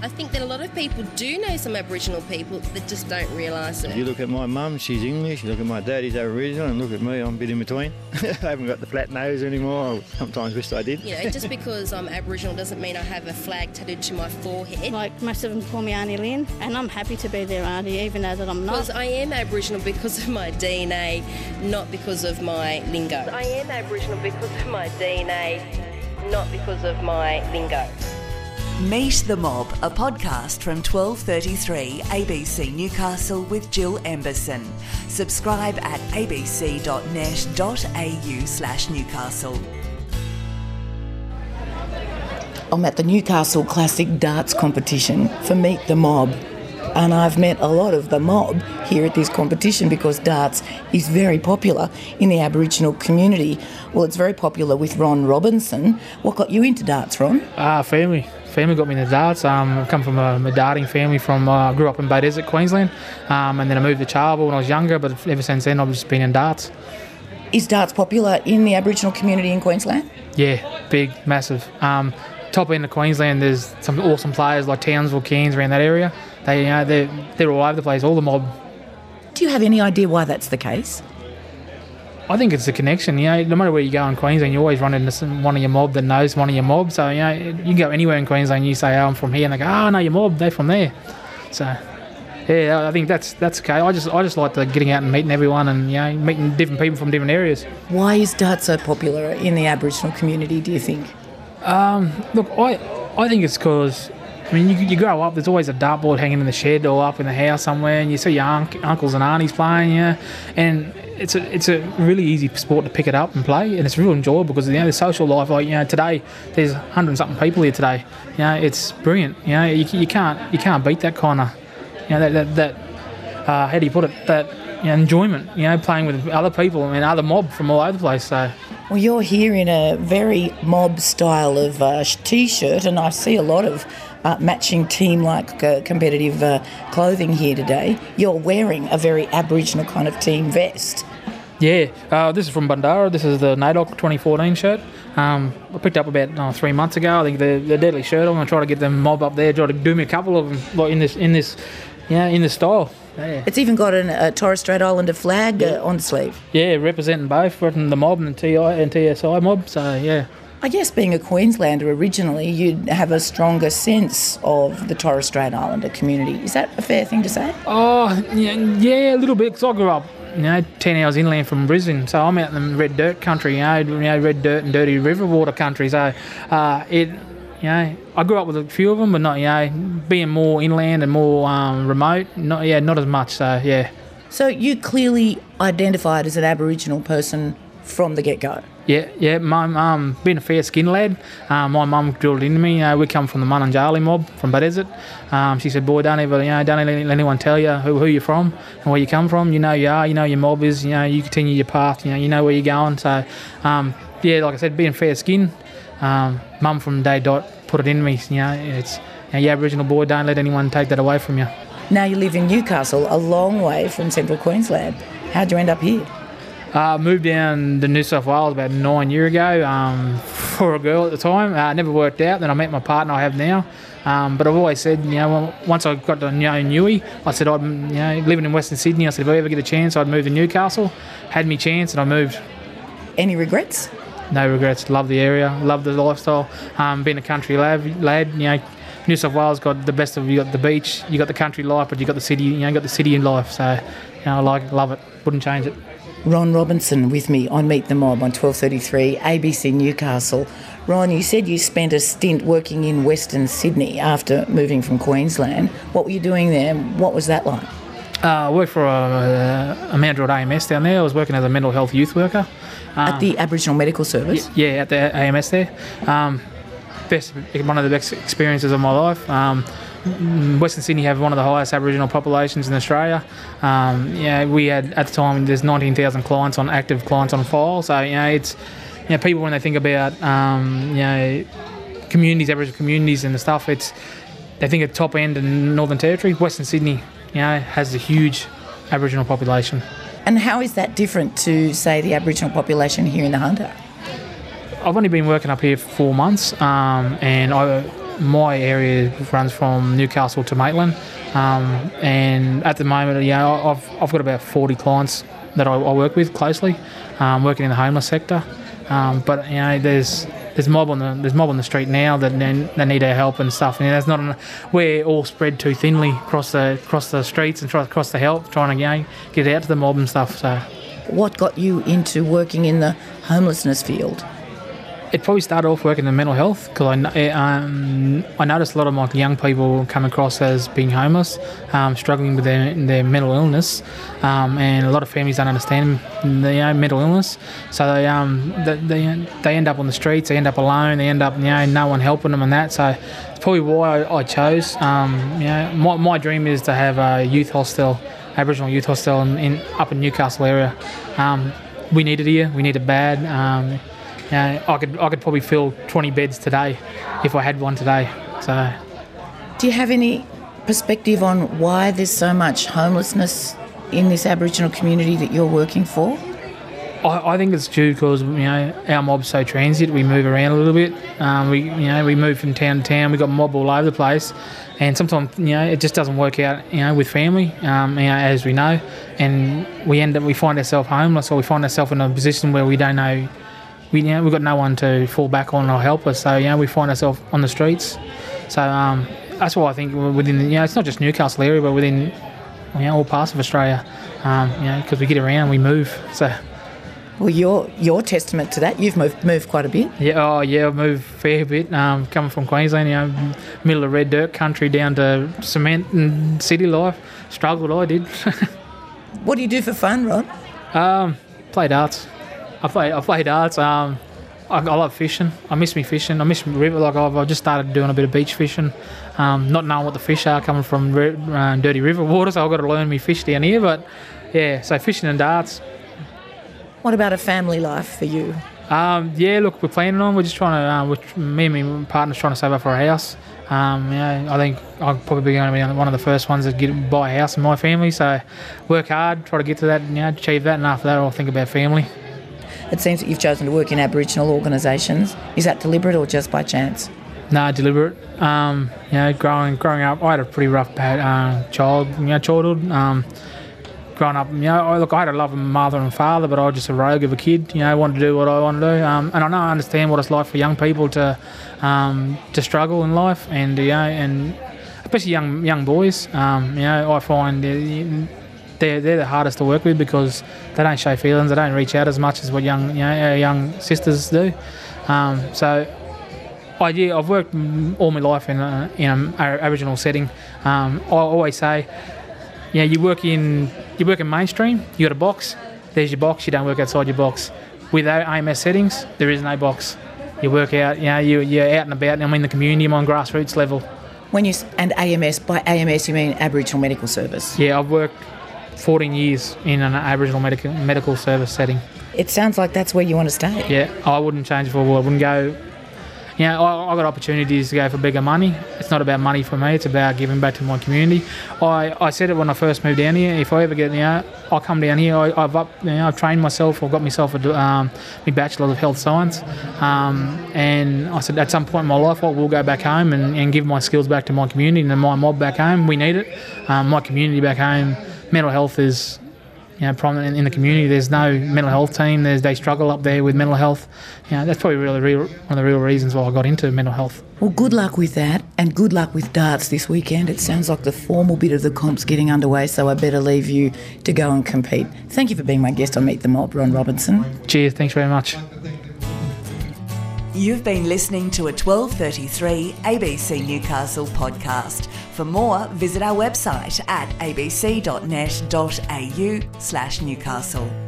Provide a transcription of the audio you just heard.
I think that a lot of people do know some Aboriginal people that just don't realise If you look at my mum, she's English. You look at my dad, he's Aboriginal. And look at me, I'm a bit in between. I haven't got the flat nose anymore. I sometimes wish I did. You know, just because I'm Aboriginal doesn't mean I have a flag tattooed to my forehead. Like most of them call me Auntie Lynn, and I'm happy to be their auntie, even though that I'm not. Because. I am Aboriginal because of my DNA, not because of my lingo. I am Aboriginal because of my DNA, not because of my lingo. Meet the Mob, a podcast from 1233 ABC Newcastle with Jill Emberson. Subscribe at abc.net.au slash Newcastle. I'm at the Newcastle Classic Darts competition for Meet the Mob. And I've met a lot of the mob here at this competition because darts is very popular in the Aboriginal community. Well, it's very popular with Ron Robinson. What got you into darts, Ron? Ah, family. Family got me into darts. Um, I come from a, a darting family. From uh, I grew up in Beaudesert, Queensland, um, and then I moved to Charleville when I was younger. But ever since then, I've just been in darts. Is darts popular in the Aboriginal community in Queensland? Yeah, big, massive. Um, top end of Queensland, there's some awesome players like Townsville, Cairns around that area. They, you know, they're they're all over the place. All the mob. Do you have any idea why that's the case? I think it's a connection. You know, no matter where you go in Queensland, you always run into some, one of your mob that knows one of your mob. So you know, you can go anywhere in Queensland. You say, "Oh, I'm from here," and they go, "Oh, no, your mob. They're from there." So. Yeah, I think that's that's okay. I just I just like the getting out and meeting everyone and you know meeting different people from different areas. Why is Dart so popular in the Aboriginal community, do you think? Um, look, I I think it's because I mean you, you grow up. There's always a dartboard hanging in the shed or up in the house somewhere, and you see your unc- uncles and aunties playing, yeah, and it's a it's a really easy sport to pick it up and play, and it's real enjoyable because you know the social life. Like you know today, there's hundred something people here today. You know it's brilliant. You know you, you can't you can't beat that kind of you know that that, that uh, how do you put it that you know, enjoyment. You know playing with other people and other mob from all over the place. So. Well, you're here in a very mob style of uh, t-shirt, and I see a lot of uh, matching team-like uh, competitive uh, clothing here today. You're wearing a very Aboriginal kind of team vest. Yeah, uh, this is from Bandara. This is the NAIDOC 2014 shirt. Um, I picked up about uh, three months ago. I think the, the deadly shirt. I'm gonna try to get them mob up there. Try to do me a couple of them like in this in this yeah in this style. Yeah, It's even got an, a Torres Strait Islander flag uh, on the sleeve. yeah, representing both from the mob and TI and TSI mob. So yeah, I guess being a Queenslander originally, you'd have a stronger sense of the Torres Strait Islander community. Is that a fair thing to say? Oh, yeah, yeah, a little bit. Cause I grew up, you know, ten hours inland from Brisbane, so I'm out in the red dirt country. You know, you know, red dirt and dirty river water country. So, uh, it, you know, I grew up with a few of them, but not, you know, being more inland and more um, remote. Not, yeah, not as much. So, yeah, So you clearly identified as an Aboriginal person from the get-go. Yeah, yeah. My mum, being a fair skin lad, um, my mum drilled into me. You know, we come from the Mununjali mob from Beaudesert. Um, she said, "Boy, don't ever, you know, don't let anyone tell you who, who you're from and where you come from. You know you are. You know your mob is. You know you continue your path. You know you know where you're going. So, um, yeah, like I said, being fair skin, um, mum from day dot put it in me. You know, it's you know, you Aboriginal boy. Don't let anyone take that away from you. Now you live in Newcastle, a long way from central Queensland. How'd you end up here? Uh, moved down to New South Wales about nine year ago um, for a girl at the time. Uh, never worked out. Then I met my partner I have now. Um, but I've always said, you know, once I got to know Newey, I said, I'd, you know, living in Western Sydney, I said, if I ever get a chance, I'd move to Newcastle. Had me chance and I moved. Any regrets? No regrets. Love the area. Love the lifestyle. Um, being a country lad, lad, you know, New South Wales got the best of you. Got the beach, you got the country life, but you got the city. You know, you got the city in life. So, you know, I like, it, love it. Wouldn't change it. Ron Robinson with me on Meet the Mob on 1233 ABC Newcastle. Ron, you said you spent a stint working in Western Sydney after moving from Queensland. What were you doing there? What was that like? Uh, I worked for a, a Mount Druitt AMS down there. I was working as a mental health youth worker. At the Aboriginal Medical Service? Yeah, at the AMS there. Um, best, one of the best experiences of my life. Um, Western Sydney have one of the highest Aboriginal populations in Australia. Um, yeah, we had at the time there's 19,000 clients on active clients on file. So you know it's you know people when they think about um, you know communities, Aboriginal communities and the stuff, it's they think at top end in Northern Territory. Western Sydney, you know, has a huge Aboriginal population. And how is that different to, say, the Aboriginal population here in the Hunter? I've only been working up here for four months, um, and I my area runs from Newcastle to Maitland, um, and at the moment, know, I've I've got about 40 clients that I, I work with closely, um, working in the homeless sector. Um, but you know, there's there's mob on the there's mob on the street now that they need our help and stuff. And that's not an, we're all spread too thinly across the across the streets and try, across the help, trying to you know, get out to the mob and stuff. So What got you into working in the homelessness field? It probably started off working in mental health because I, eh, um, I noticed a lot of my young people come across as being homeless, um, struggling with their, their mental illness, um, and a lot of families don't understand the you know, mental illness, so they, um, they they end up on the streets, they end up alone, they end up you know no one helping them and that. So it's probably why I, I chose. Um, you know, my, my dream is to have a youth hostel, Aboriginal youth hostel in, in up in Newcastle area. Um, we need it here. We need it bad. You know, I could I could probably fill 20 beds today if I had one today. So Do you have any perspective on why there's so much homelessness in this Aboriginal community that you're working for? I, I think it's due because you know our mob's so transient. We move around a little bit. Um, we you know we move from town to town. We got mob all over the place, and sometimes you know it just doesn't work out. You know with family, um, you know, as we know, and we end up we find ourselves homeless or we find ourselves in a position where we don't know. We you know we've got no one to fall back on or help us. So you know we find ourselves on the streets. So um, that's why I think within you know it's not just Newcastle area, but within you know all parts of Australia. Um, you know because we get around, we move. So. Well, you're, you're testament to that. You've moved, moved quite a bit. Yeah, oh yeah, I've moved a fair bit. Um, coming from Queensland, you know, middle of red dirt country down to cement and city life. Struggled, I did. What do you do for fun, Rod? um, play darts. I play. I play darts. Um, I, I love fishing. I miss me fishing. I miss river. Like I've, I've just started doing a bit of beach fishing. Um, not knowing what the fish are coming from ri- uh, dirty river water, so I've got to learn me fish down here. But yeah, so fishing and darts. What about a family life for you? Um, yeah, look, we're planning on. We're just trying to. Uh, me and my partner's trying to save up for a house. Um, yeah, I think I'll probably be going to be one of the first ones to get buy a house in my family. So, work hard, try to get to that, you know, achieve that, and after that, I'll think about family. It seems that you've chosen to work in Aboriginal organisations. Is that deliberate or just by chance? No, deliberate. Um, you know, growing growing up, I had a pretty rough uh, child, you know, childhood. Um, growing up, you know, I, look, I had a loving mother and father, but I was just a rogue of a kid. You know, wanted to do what I wanted to do, um, and I know I understand what it's like for young people to um, to struggle in life, and you know, and especially young young boys. Um, you know, I find they're, they're they're the hardest to work with because they don't show feelings, they don't reach out as much as what young you know our young sisters do. Um, so I, yeah, I've worked all my life in a, in an Aboriginal setting. Um, I always say, yeah, you work in you work in mainstream. You got a box. There's your box. You don't work outside your box. With our AMS settings, there is no box. You work out. You know, you you're out and about. I'm in the community. I'm on grassroots level. When you and AMS by AMS you mean Aboriginal Medical Service. Yeah, I've worked 14 years in an Aboriginal medical medical service setting. It sounds like that's where you want to stay. Yeah, I wouldn't change it for a world. I wouldn't go. You know, I, I got opportunities to go for bigger money. It's not about money for me. It's about giving back to my community. I, I said it when I first moved down here. If I ever get, you know, I'll come down here. I, I've up, you know, I've trained myself. I've got myself a um, my bachelor of health science. Um, and I said at some point in my life, I will go back home and, and give my skills back to my community and my mob back home. We need it. Um, my community back home. Mental health is you know, prominent in the community. There's no mental health team. There's they struggle up there with mental health. You know, that's probably really real, one of the real reasons why I got into mental health. Well, good luck with that, and good luck with darts this weekend. It sounds like the formal bit of the comp's getting underway, so I better leave you to go and compete. Thank you for being my guest on Meet the Mob, Ron Robinson. Cheers. Thanks very much. You've been listening to a 1233 ABC Newcastle podcast. For more, visit our website at abc.net.au slash Newcastle.